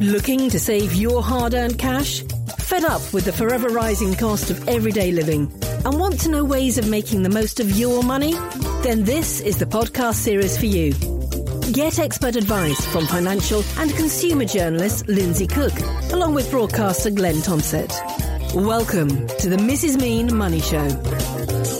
Looking to save your hard earned cash? Fed up with the forever rising cost of everyday living and want to know ways of making the most of your money? Then this is the podcast series for you. Get expert advice from financial and consumer journalist Lindsay Cook, along with broadcaster Glenn Thompson. Welcome to the Mrs. Mean Money Show.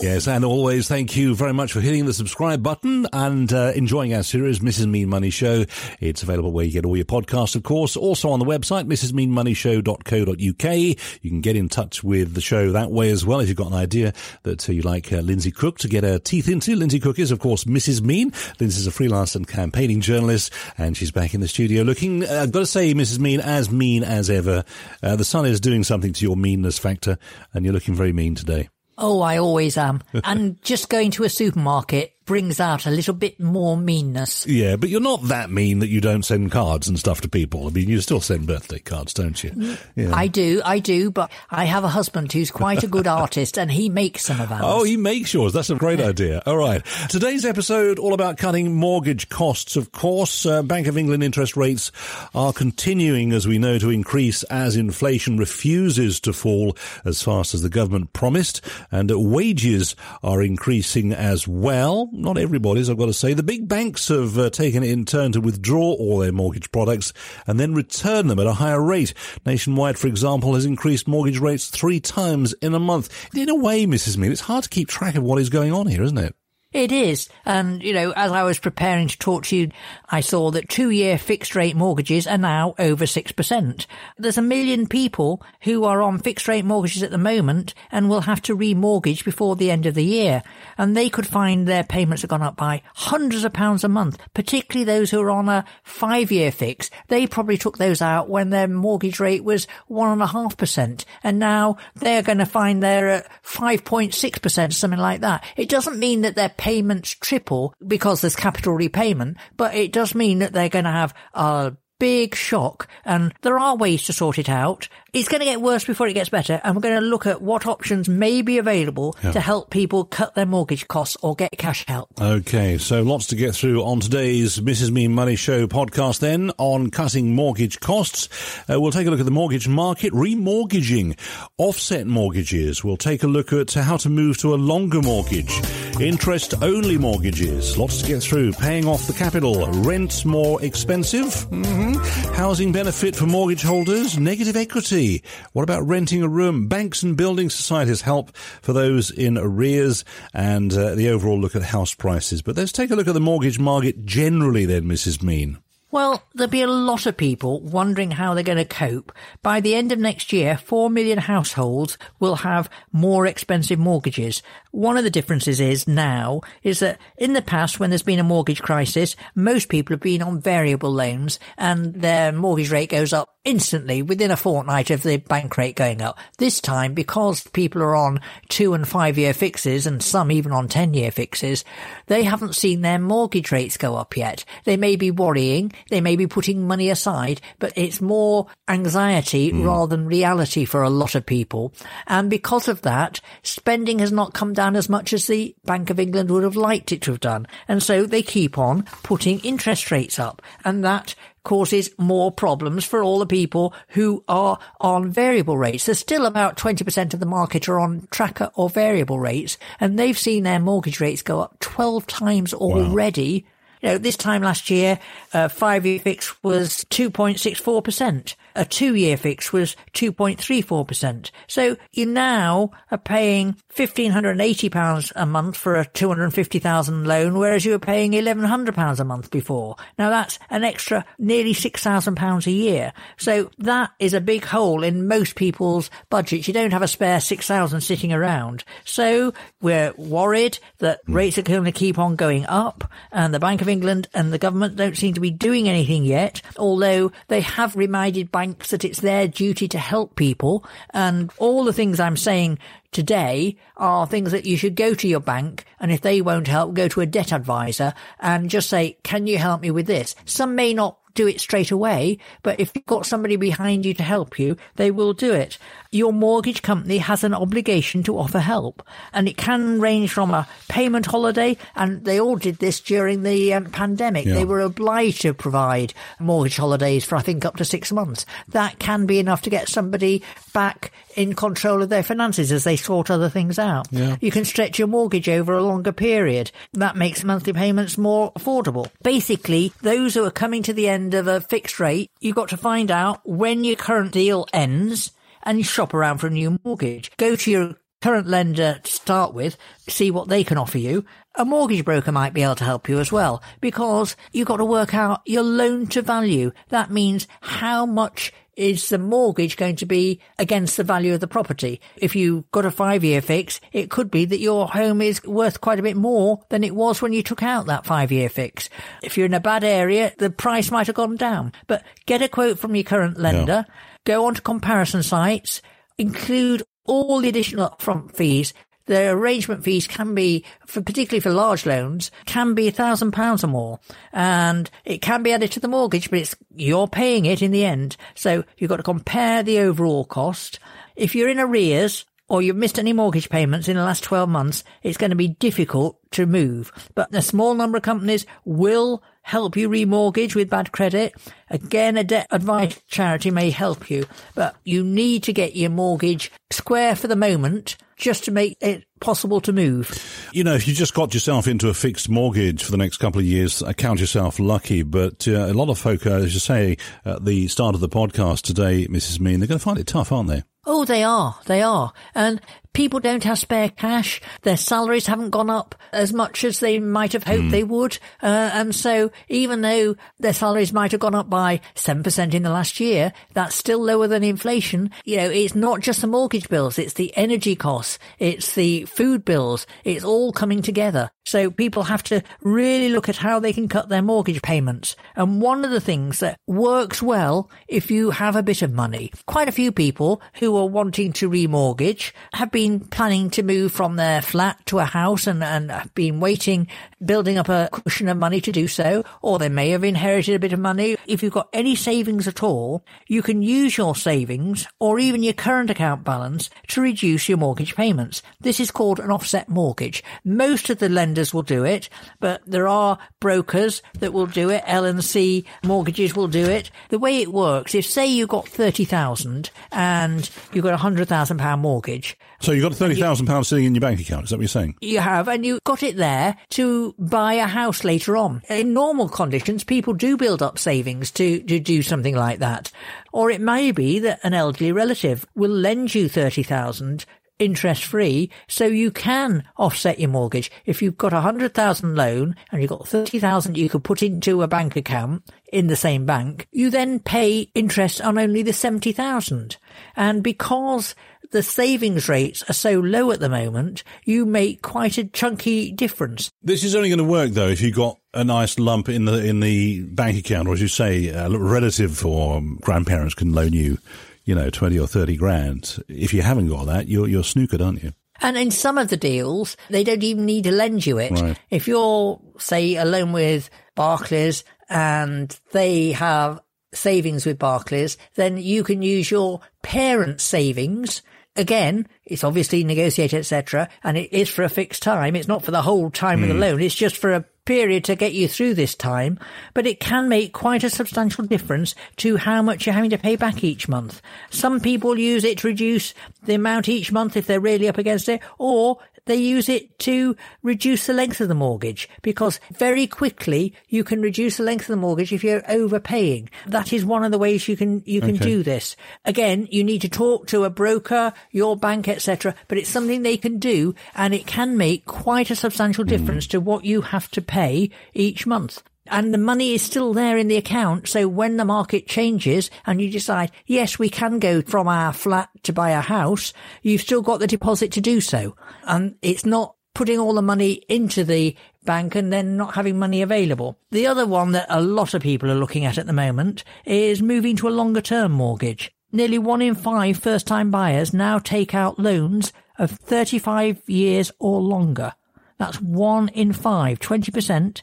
Yes, and always thank you very much for hitting the subscribe button and uh, enjoying our series, Mrs. Mean Money Show. It's available where you get all your podcasts, of course. Also on the website, mrsmeanmoneyshow.co.uk. You can get in touch with the show that way as well if you've got an idea that uh, you like uh, Lindsay Cook to get her teeth into. Lindsay Cook is, of course, Mrs. Mean. Lindsay's a freelance and campaigning journalist, and she's back in the studio looking, uh, I've got to say, Mrs. Mean, as mean as ever. Uh, the sun is doing something to your meanness factor, and you're looking very mean today. Oh, I always am. and just going to a supermarket brings out a little bit more meanness. Yeah, but you're not that mean that you don't send cards and stuff to people. I mean, you still send birthday cards, don't you? Yeah. I do, I do, but I have a husband who's quite a good artist and he makes some of ours. Oh, he makes yours. That's a great idea. All right. Today's episode all about cutting mortgage costs. Of course, uh, Bank of England interest rates are continuing, as we know, to increase as inflation refuses to fall as fast as the government promised, and wages are increasing as well not everybody's, I've got to say. The big banks have uh, taken it in turn to withdraw all their mortgage products and then return them at a higher rate. Nationwide, for example, has increased mortgage rates three times in a month. In a way, Mrs. Mean, it's hard to keep track of what is going on here, isn't it? It is. And, you know, as I was preparing to talk to you, I saw that two year fixed rate mortgages are now over 6%. There's a million people who are on fixed rate mortgages at the moment and will have to remortgage before the end of the year. And they could find their payments have gone up by hundreds of pounds a month, particularly those who are on a five year fix. They probably took those out when their mortgage rate was one and a half percent. And now they're going to find they're at 5.6%, something like that. It doesn't mean that they're payments triple because there's capital repayment, but it does mean that they're going to have a big shock and there are ways to sort it out it's going to get worse before it gets better, and we're going to look at what options may be available yeah. to help people cut their mortgage costs or get cash help. Okay, so lots to get through on today's Mrs. Mean Money Show podcast then on cutting mortgage costs. Uh, we'll take a look at the mortgage market, remortgaging, offset mortgages. We'll take a look at how to move to a longer mortgage, interest only mortgages. Lots to get through. Paying off the capital, rent more expensive, mm-hmm. housing benefit for mortgage holders, negative equity what about renting a room? Banks and building societies help for those in arrears and uh, the overall look at house prices. But let's take a look at the mortgage market generally then, Mrs. Mean. Well, there'll be a lot of people wondering how they're going to cope. By the end of next year, 4 million households will have more expensive mortgages. One of the differences is now is that in the past, when there's been a mortgage crisis, most people have been on variable loans and their mortgage rate goes up instantly within a fortnight of the bank rate going up. This time, because people are on two and five year fixes and some even on 10 year fixes, they haven't seen their mortgage rates go up yet. They may be worrying. They may be putting money aside, but it's more anxiety mm. rather than reality for a lot of people. And because of that, spending has not come down as much as the Bank of England would have liked it to have done. And so they keep on putting interest rates up and that causes more problems for all the people who are on variable rates. There's still about 20% of the market are on tracker or variable rates, and they've seen their mortgage rates go up 12 times already. Wow. You know, this time last year, a five-year fix was 2.64%. A two-year fix was 2.34%. So you now are paying £1,580 a month for a 250,000 loan, whereas you were paying £1,100 a month before. Now that's an extra nearly £6,000 a year. So that is a big hole in most people's budgets. You don't have a spare 6,000 sitting around. So we're worried that hmm. rates are going to keep on going up and the Bank of England and the government don't seem to be doing anything yet, although they have reminded banks that it's their duty to help people. And all the things I'm saying today are things that you should go to your bank and if they won't help, go to a debt advisor and just say, can you help me with this? Some may not do it straight away, but if you've got somebody behind you to help you, they will do it. Your mortgage company has an obligation to offer help and it can range from a payment holiday and they all did this during the uh, pandemic. Yeah. They were obliged to provide mortgage holidays for I think up to six months. That can be enough to get somebody back in control of their finances as they sort other things out. Yeah. You can stretch your mortgage over a longer period. That makes monthly payments more affordable. Basically, those who are coming to the end of a fixed rate, you've got to find out when your current deal ends and shop around for a new mortgage. Go to your current lender to start with, see what they can offer you. A mortgage broker might be able to help you as well because you've got to work out your loan to value. That means how much is the mortgage going to be against the value of the property? If you've got a five year fix, it could be that your home is worth quite a bit more than it was when you took out that five year fix. If you're in a bad area, the price might have gone down, but get a quote from your current lender, go onto comparison sites, include all the additional upfront fees. The arrangement fees can be, for, particularly for large loans, can be a thousand pounds or more. And it can be added to the mortgage, but it's, you're paying it in the end. So you've got to compare the overall cost. If you're in arrears, or you've missed any mortgage payments in the last 12 months, it's going to be difficult to move. But a small number of companies will help you remortgage with bad credit. Again, a debt advice charity may help you, but you need to get your mortgage square for the moment just to make it possible to move. You know, if you just got yourself into a fixed mortgage for the next couple of years, count yourself lucky. But uh, a lot of folk, uh, as you say at the start of the podcast today, Mrs. Mean, they're going to find it tough, aren't they? Oh, they are. They are. And people don't have spare cash. Their salaries haven't gone up as much as they might have hoped they would. Uh, and so even though their salaries might have gone up by 7% in the last year, that's still lower than inflation. You know, it's not just the mortgage bills. It's the energy costs. It's the food bills. It's all coming together. So people have to really look at how they can cut their mortgage payments. And one of the things that works well if you have a bit of money, quite a few people who are wanting to remortgage have been planning to move from their flat to a house and, and been waiting, building up a cushion of money to do so, or they may have inherited a bit of money. If you've got any savings at all, you can use your savings or even your current account balance to reduce your mortgage payments. This is called an offset mortgage. Most of the lenders will do it, but there are brokers that will do it. L&C mortgages will do it. The way it works, if say you've got 30,000 and you've got a £100,000 mortgage, So you've got £30,000 sitting in your bank account, is that what you're saying? you have, and you got it there to buy a house later on. In normal conditions, people do build up savings to, to do something like that. Or it may be that an elderly relative will lend you 30,000 interest free so you can offset your mortgage. If you've got a hundred thousand loan and you've got 30,000 you could put into a bank account in the same bank, you then pay interest on only the 70,000. And because the savings rates are so low at the moment, you make quite a chunky difference. This is only going to work though if you've got a nice lump in the in the bank account, or as you say, a relative or grandparents can loan you, you know, twenty or thirty grand. If you haven't got that, you're you're snookered, aren't you? And in some of the deals, they don't even need to lend you it. Right. If you're, say, alone with Barclays and they have savings with Barclays, then you can use your parents' savings. Again, it's obviously negotiated, etc., and it is for a fixed time. It's not for the whole time of the hmm. loan. It's just for a period to get you through this time, but it can make quite a substantial difference to how much you're having to pay back each month. Some people use it to reduce the amount each month if they're really up against it, or they use it to reduce the length of the mortgage because very quickly you can reduce the length of the mortgage if you're overpaying. That is one of the ways you can you can Okay. do this. Again, you need to talk to a broker, your bank, etc. But it's something they can do, and it can make quite a substantial difference to what you have to pay each month. And the money is still there in the account. So when the market changes and you decide, yes, we can go from our flat to buy a house, you've still got the deposit to do so. And it's not putting all the money into the bank and then not having money available. The other one that a lot of people are looking at at the moment is moving to a longer term mortgage. Nearly one in five first time buyers now take out loans of 35 years or longer. That's one in five, 20%.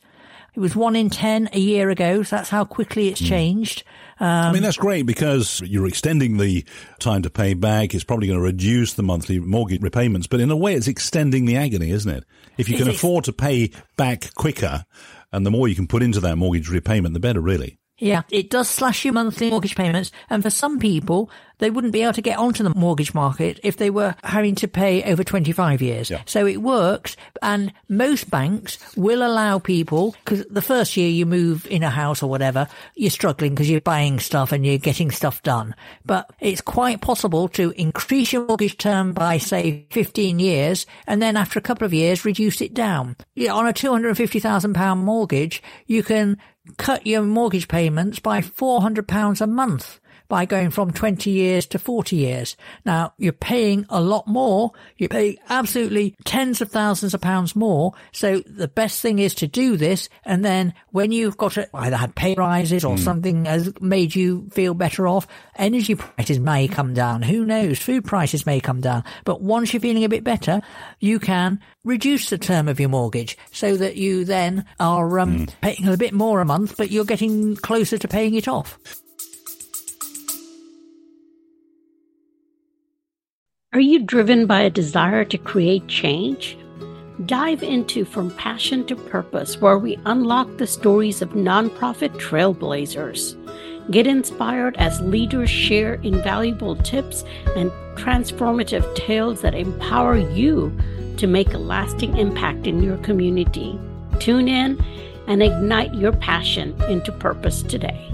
It was one in 10 a year ago. So that's how quickly it's hmm. changed. I mean, um, that's great because you're extending the time to pay back. It's probably going to reduce the monthly mortgage repayments, but in a way, it's extending the agony, isn't it? If you can afford to pay back quicker and the more you can put into that mortgage repayment, the better, really. Yeah, it does slash your monthly mortgage payments. And for some people, they wouldn't be able to get onto the mortgage market if they were having to pay over 25 years. Yeah. So it works. And most banks will allow people, because the first year you move in a house or whatever, you're struggling because you're buying stuff and you're getting stuff done. But it's quite possible to increase your mortgage term by, say, 15 years and then after a couple of years, reduce it down. Yeah, on a £250,000 mortgage, you can cut your mortgage payments by £400 a month by going from 20 years to 40 years. Now, you're paying a lot more. You pay absolutely tens of thousands of pounds more. So the best thing is to do this. And then when you've got to either had pay rises or something has made you feel better off, energy prices may come down. Who knows? Food prices may come down. But once you're feeling a bit better, you can reduce the term of your mortgage so that you then are um, paying a bit more a month, but you're getting closer to paying it off. Are you driven by a desire to create change? Dive into From Passion to Purpose, where we unlock the stories of nonprofit trailblazers. Get inspired as leaders share invaluable tips and transformative tales that empower you to make a lasting impact in your community. Tune in and ignite your passion into purpose today.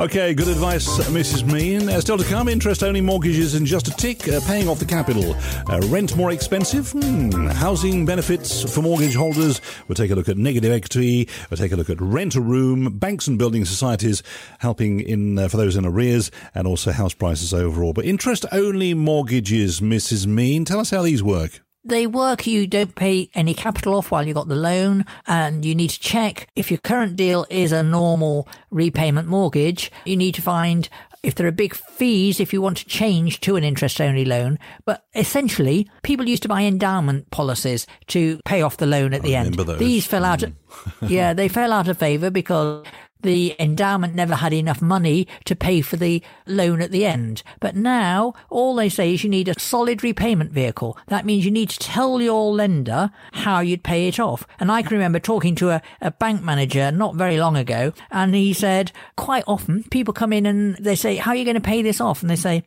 Okay, good advice, Mrs. Mean. Uh, still to come, interest-only mortgages in just a tick, uh, paying off the capital. Uh, rent more expensive? Hmm. Housing benefits for mortgage holders. We'll take a look at negative equity. We'll take a look at rent-a-room, banks and building societies helping in uh, for those in arrears, and also house prices overall. But interest-only mortgages, Mrs. Mean. Tell us how these work. They work you don't pay any capital off while you got the loan and you need to check if your current deal is a normal repayment mortgage. You need to find if there are big fees if you want to change to an interest only loan. But essentially people used to buy endowment policies to pay off the loan at the end. those. these fell out hmm. yeah they fell out of favor because the endowment never had enough money to pay for the loan at the end. But now all they say is you need a solid repayment vehicle. That means you need to tell your lender how you'd pay it off. And I can remember talking to a, a bank manager not very long ago and he said quite often people come in and they say, how are you going to pay this off? And they say,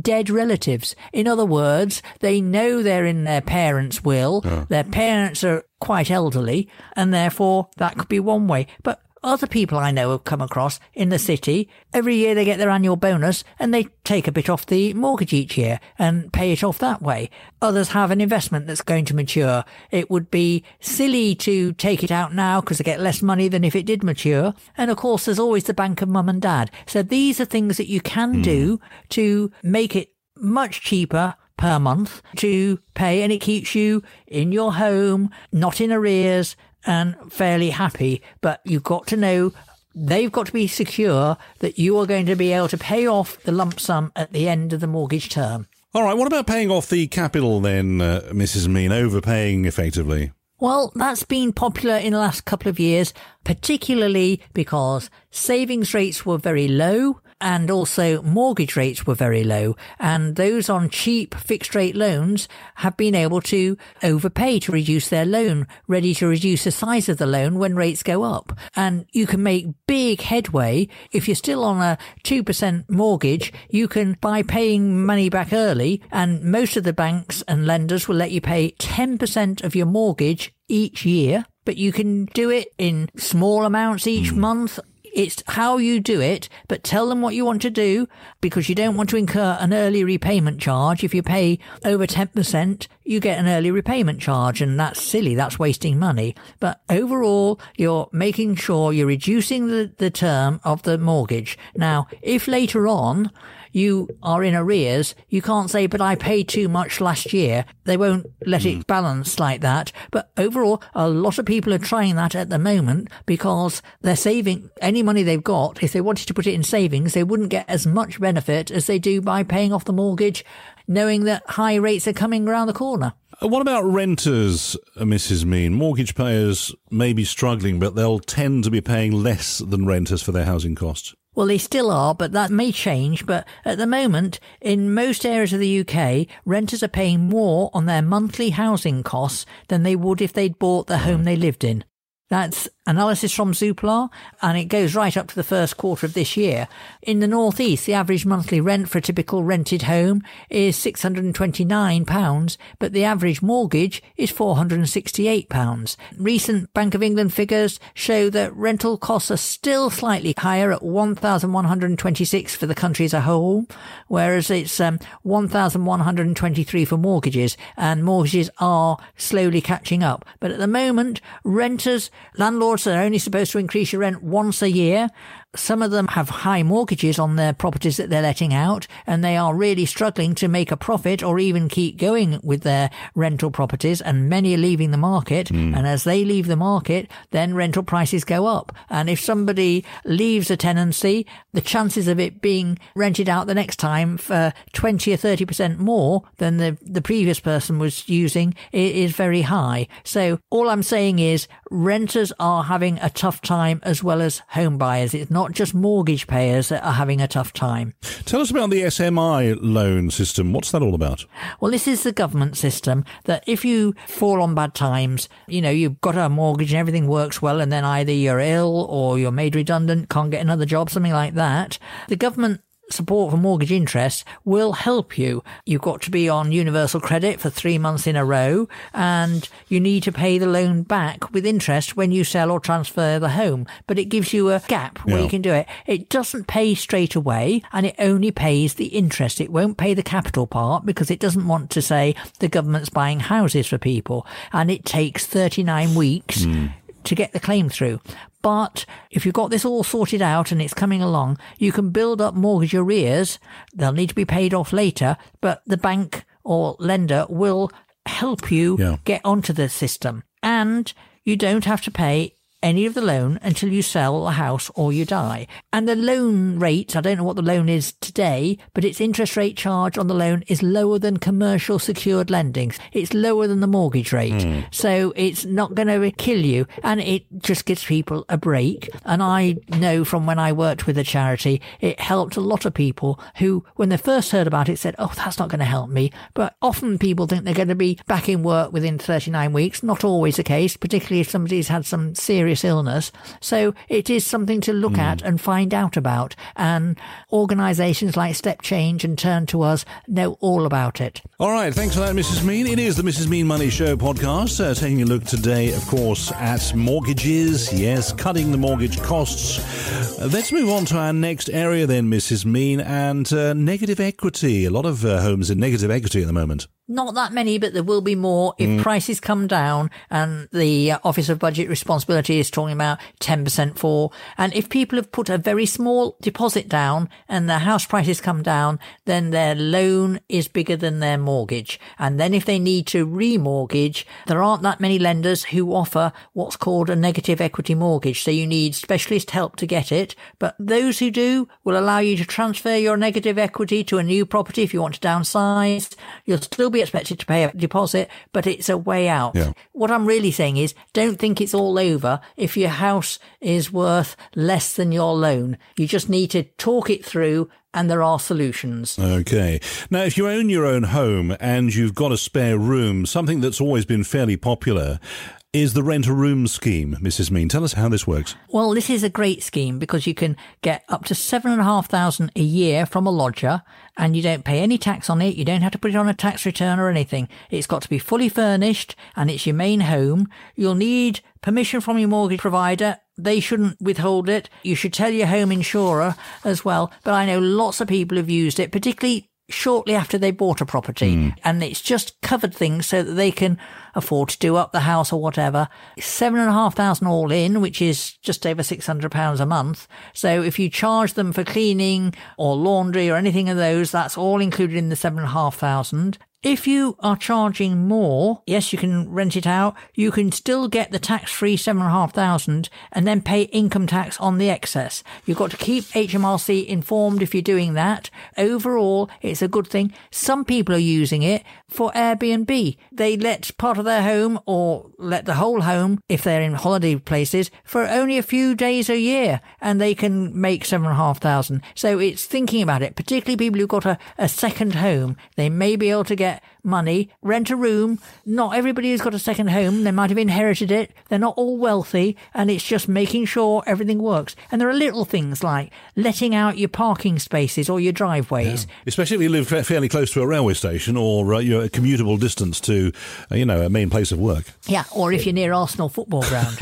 dead relatives. In other words, they know they're in their parents' will. Their parents are quite elderly and therefore that could be one way. But other people I know have come across in the city, every year they get their annual bonus and they take a bit off the mortgage each year and pay it off that way. Others have an investment that's going to mature. It would be silly to take it out now because they get less money than if it did mature. And of course, there's always the bank of mum and dad. So these are things that you can hmm. do to make it much cheaper per month to pay and it keeps you in your home, not in arrears and fairly happy. But you've got to know they've got to be secure that you are going to be able to pay off the lump sum at the end of the mortgage term. All right, what about paying off the capital then, uh, Mrs. Mean? Overpaying effectively. Well, that's been popular in the last couple of years, particularly because savings rates were very low and also mortgage rates were very low. And those on cheap fixed rate loans have been able to overpay to reduce their loan, ready to reduce the size of the loan when rates go up. And you can make big headway. If you're still on a 2% mortgage, you can, by paying money back early, and most of the banks and lenders will let you pay 10% of your mortgage each year, but you can do it in small amounts each hmm. month. It's how you do it, but tell them what you want to do because you don't want to incur an early repayment charge. If you pay over 10%, you get an early repayment charge and that's silly. That's wasting money. But overall, you're making sure you're reducing the, the term of the mortgage. Now, if later on you are in arrears, you can't say, but I paid too much last year. They won't let it balance like that. But overall, a lot of people are trying that at the moment because they're saving any money they've got. If they wanted to put it in savings, they wouldn't get as much benefit as they do by paying off the mortgage, knowing that high rates are coming around the corner. Uh, What about renters, uh, Mrs. Mean? Mortgage payers may be struggling, but they'll tend to be paying less than renters for their housing costs. Well, they still are, but that may change. But at the moment, in most areas of the UK, renters are paying more on their monthly housing costs than they would if they'd bought the home mm. they lived in. That's analysis from Zoopla, and it goes right up to the first quarter of this year. In the northeast, the average monthly rent for a typical rented home is £629, but the average mortgage is £468. Recent Bank of England figures show that rental costs are still slightly higher at 1,126 for the country as a whole, whereas it's um, 1,123 for mortgages, and mortgages are slowly catching up. But at the moment, renters, landlords are only supposed to increase your rent once a year. Some of them have high mortgages on their properties that they're letting out, and they are really struggling to make a profit or even keep going with their rental properties, and many are leaving the market. Hmm. And as they leave the market, then rental prices go up. And if somebody leaves a tenancy, the chances of it being rented out the next time for 20 or 30% more than the, the previous person was using is very high. So all I'm saying is renters are having a tough time as well as home buyers. It's not just mortgage payers that are having a tough time. Tell us about the SMI loan system. What's that all about? Well, this is the government system that if you fall on bad times, you know, you've got a mortgage and everything works well, and then either you're ill or you're made redundant, can't get another job, something like that, the government support for mortgage interest will help you. You've got to be on universal credit for three months in a row and you need to pay the loan back with interest when you sell or transfer the home. But it gives you a gap where Yeah. you can do it. It doesn't pay straight away and it only pays the interest. It won't pay the capital part because it doesn't want to say the government's buying houses for people and it takes 39 weeks hmm. to get the claim through. But if you've got this all sorted out and it's coming along, you can build up mortgage arrears. They'll need to be paid off later, but the bank or lender will help you Yeah. get onto the system. And you don't have to pay any of the loan until you sell a house or you die. And the loan rate, I don't know what the loan is today, but its interest rate charge on the loan is lower than commercial secured lending. It's lower than the mortgage rate. Hmm. So it's not going to kill you and it just gives people a break. And I know from when I worked with a charity, it helped a lot of people who, when they first heard about it, said, Oh, that's not going to help me. But often people think they're going to be back in work within 39 weeks. Not always the case, particularly if somebody's had some serious illness. So it is something to look at and find out about. And organisations like Step Change and Turn to Us know all about it. All right, thanks for that, Mrs. Mean. It is the Mrs. Mean Money Show podcast, uh, taking a look today, of course, at mortgages. Yes, cutting the mortgage costs. Uh, let's move on to our next area then, Mrs. Mean, and uh, negative equity. A lot of uh, homes in negative equity at the moment. Not that many, but there will be more if prices come down and the uh, Office of Budget Responsibility is talking about 10% fall. And if people have put a very small deposit down and their house prices come down, then their loan is bigger than their mortgage. And then if they need to remortgage, there aren't that many lenders who offer what's called a negative equity mortgage. So you need specialist help to get it. But those who do will allow you to transfer your negative equity to a new property if you want to downsize. You'll still be expected to pay a deposit, but it's a way out. Yeah. What I'm really saying is don't think it's all over if your house is worth less than your loan. You just need to talk it through and there are solutions. Okay. Now, if you own your own home and you've got a spare room, something that's always been fairly popular is the rent a room scheme. Mrs. Mean, tell us how this works. Well, this is a great scheme because you can get up to seven and a half thousand a year from a lodger and you don't pay any tax on it. You don't have to put it on a tax return or anything. It's got to be fully furnished and it's your main home. You'll need permission from your mortgage provider. They shouldn't withhold it. You should tell your home insurer as well. But I know lots of people have used it, particularly shortly after they bought a property hmm. and it's just covered things so that they can afford to do up the house or whatever. Seven and a half thousand all in, which is just over six hundred pounds a month. So if you charge them for cleaning or laundry or anything of those, that's all included in the seven and a half thousand. If you are charging more, yes, you can rent it out. You can still get the tax-free seven and a half thousand and then pay income tax on the excess. You've got to keep HMRC informed if you're doing that. Overall, it's a good thing. Some people are using it for Airbnb. They let part of their home or let the whole home, if they're in holiday places, for only a few days a year and they can make seven and a half thousand. So it's thinking about it, particularly people who've got a, a second home. They may be able to get that money, rent a room. Not everybody has got a second home. They might have inherited it. They're not all wealthy and it's just making sure everything works. And there are little things like letting out your parking spaces or your driveways. Yeah. Especially if you live fairly close to a railway station or uh, you're a commutable distance to, uh, you know, a main place of work. Yeah, or if you're near Arsenal football ground.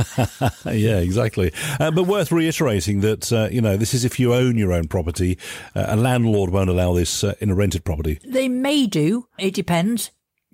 yeah, exactly. Uh, but worth reiterating that, uh, you know, this is if you own your own property. Uh, a landlord won't allow this uh, in a rented property. They may do. It depends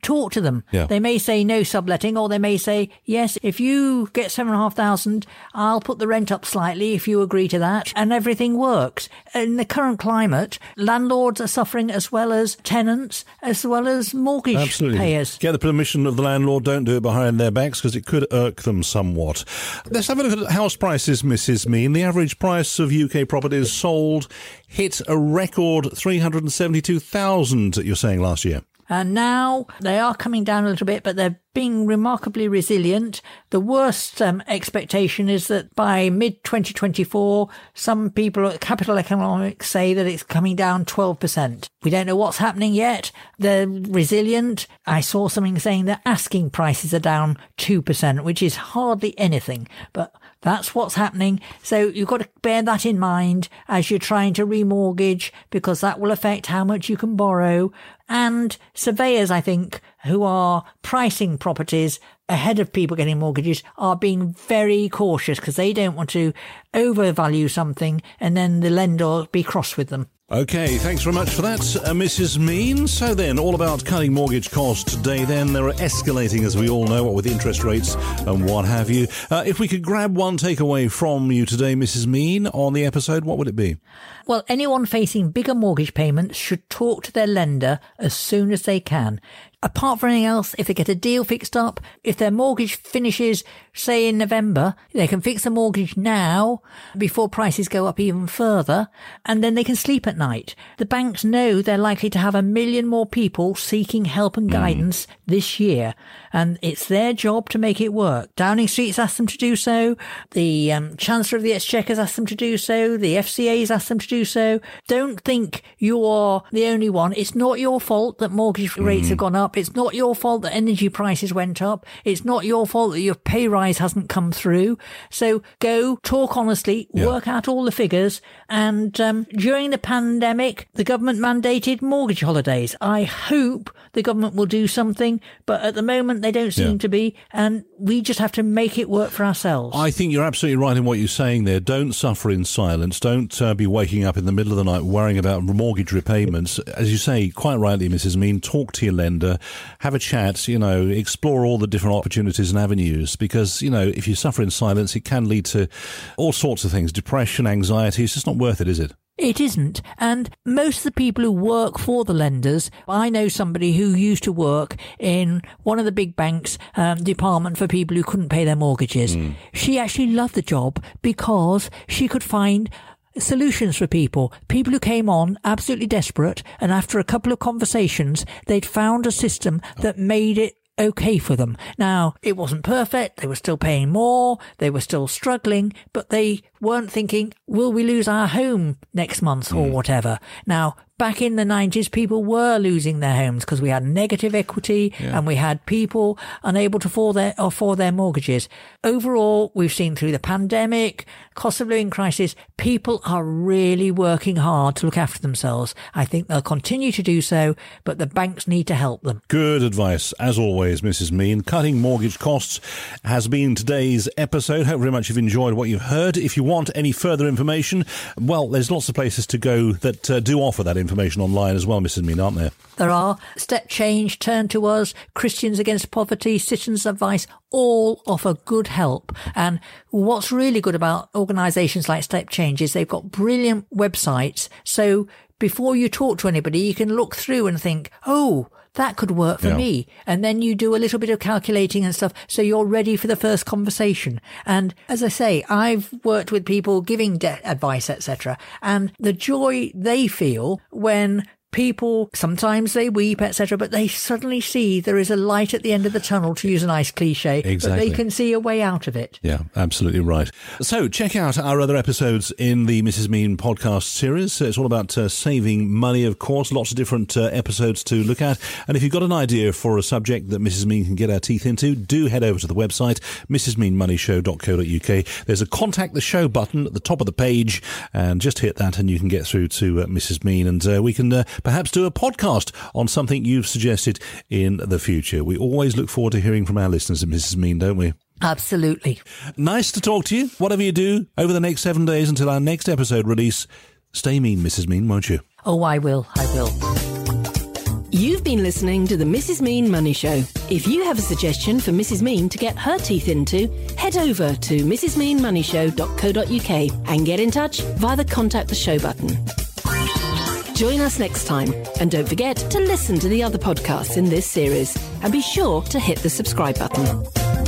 talk to them. Yeah. They may say no subletting, or they may say yes. If you get seven and a half thousand, I'll put the rent up slightly if you agree to that, and everything works. In the current climate, landlords are suffering as well as tenants, as well as mortgage Absolutely. payers. Get the permission of the landlord. Don't do it behind their backs because it could irk them somewhat. Let's have a look at house prices, Mrs. Mean. The average price of UK properties sold hit a record three hundred and seventy-two thousand. You're saying last year. And now they are coming down a little bit, but they're being remarkably resilient. The worst um, expectation is that by mid 2024, some people at Capital Economics say that it's coming down 12%. We don't know what's happening yet. They're resilient. I saw something saying that asking prices are down 2%, which is hardly anything, but that's what's happening. So you've got to bear that in mind as you're trying to remortgage because that will affect how much you can borrow. And surveyors, I think, who are pricing properties ahead of people getting mortgages are being very cautious because they don't want to overvalue something and then the lender be cross with them. Okay, thanks very much for that, uh, Mrs. Mean. So then, all about cutting mortgage costs today. Then they're escalating, as we all know, what with interest rates and what have you. Uh, if we could grab one takeaway from you today, Mrs. Mean, on the episode, what would it be? Well, anyone facing bigger mortgage payments should talk to their lender as soon as they can. Apart from anything else, if they get a deal fixed up, if their mortgage finishes, say in November, they can fix the mortgage now before prices go up even further, and then they can sleep at night. The banks know they're likely to have a million more people seeking help and guidance mm. this year, and it's their job to make it work. Downing Street's asked them to do so. The um, Chancellor of the Exchequer's asked them to do so. The FCA's asked them to do so. Don't think you're the only one. It's not your fault that mortgage rates mm. have gone up up. It's not your fault that energy prices went up. It's not your fault that your pay rise hasn't come through. So go talk honestly, yeah. work out all the figures. And um, during the pandemic, the government mandated mortgage holidays. I hope the government will do something, but at the moment they don't seem yeah. to be. And we just have to make it work for ourselves. I think you're absolutely right in what you're saying there. Don't suffer in silence. Don't uh, be waking up in the middle of the night worrying about mortgage repayments. As you say, quite rightly, Mrs. Mean, talk to your lender have a chat, you know, explore all the different opportunities and avenues because, you know, if you suffer in silence, it can lead to all sorts of things, depression, anxiety. It's just not worth it, is it? It isn't. And most of the people who work for the lenders, I know somebody who used to work in one of the big banks um, department for people who couldn't pay their mortgages. Mm. She actually loved the job because she could find solutions for people. People who came on absolutely desperate, and after a couple of conversations, they'd found a system that made it okay for them. Now, it wasn't perfect. They were still paying more. They were still struggling, but they weren't thinking, will we lose our home next month or mm. whatever? Now, back in the 90s, people were losing their homes because we had negative equity yeah. and we had people unable to afford their, afford their mortgages. Overall, we've seen through the pandemic, cost of living crisis, people are really working hard to look after themselves. I think they'll continue to do so, but the banks need to help them. Good advice, as always, Mrs. Mean. Cutting mortgage costs has been today's episode. Hope very much you've enjoyed what you've heard. If you want any further information, well, there's lots of places to go that uh, do offer that information online as well, Mrs. Mean, aren't there? There are. Step Change, Turn to Us, Christians Against Poverty, Citizens Advice, all offer good help. And what's really good about organisations like Step Change is they've got brilliant websites. So before you talk to anybody, you can look through and think, oh, that could work for Yeah. me. And then you do a little bit of calculating and stuff. So you're ready for the first conversation. And as I say, I've worked with people giving debt advice, etc. And the joy they feel when people sometimes they weep etc but they suddenly see there is a light at the end of the tunnel to use a nice cliche but Exactly. they can see a way out of it Yeah, absolutely right. So check out our other episodes in the Mrs. Mean podcast series. It's all about uh, saving money, of course. Lots of different uh, episodes to look at. And if you've got an idea for a subject that Mrs. Mean can get our teeth into, do head over to the website, mrsmeanmoneyshow.co.uk. There's a contact the show button at the top of the page, and just hit that, and you can get through to uh, Mrs. Mean, and uh, we can uh, perhaps do a podcast on something you've suggested in the future. We always look forward to hearing from our listeners Mrs. Mean, don't we? absolutely Nice to talk to you. Whatever you do over the next seven days until our next episode release, stay mean, Mrs. Mean, won't you? oh i will i will You've been listening to the Mrs. Mean Money Show. If you have a suggestion for Mrs. Mean to get her teeth into, head over to mrsmeanmoneyshow.co.uk and get in touch via the contact the show button. Join us next time and don't forget to listen to the other podcasts in this series and be sure to hit the subscribe button.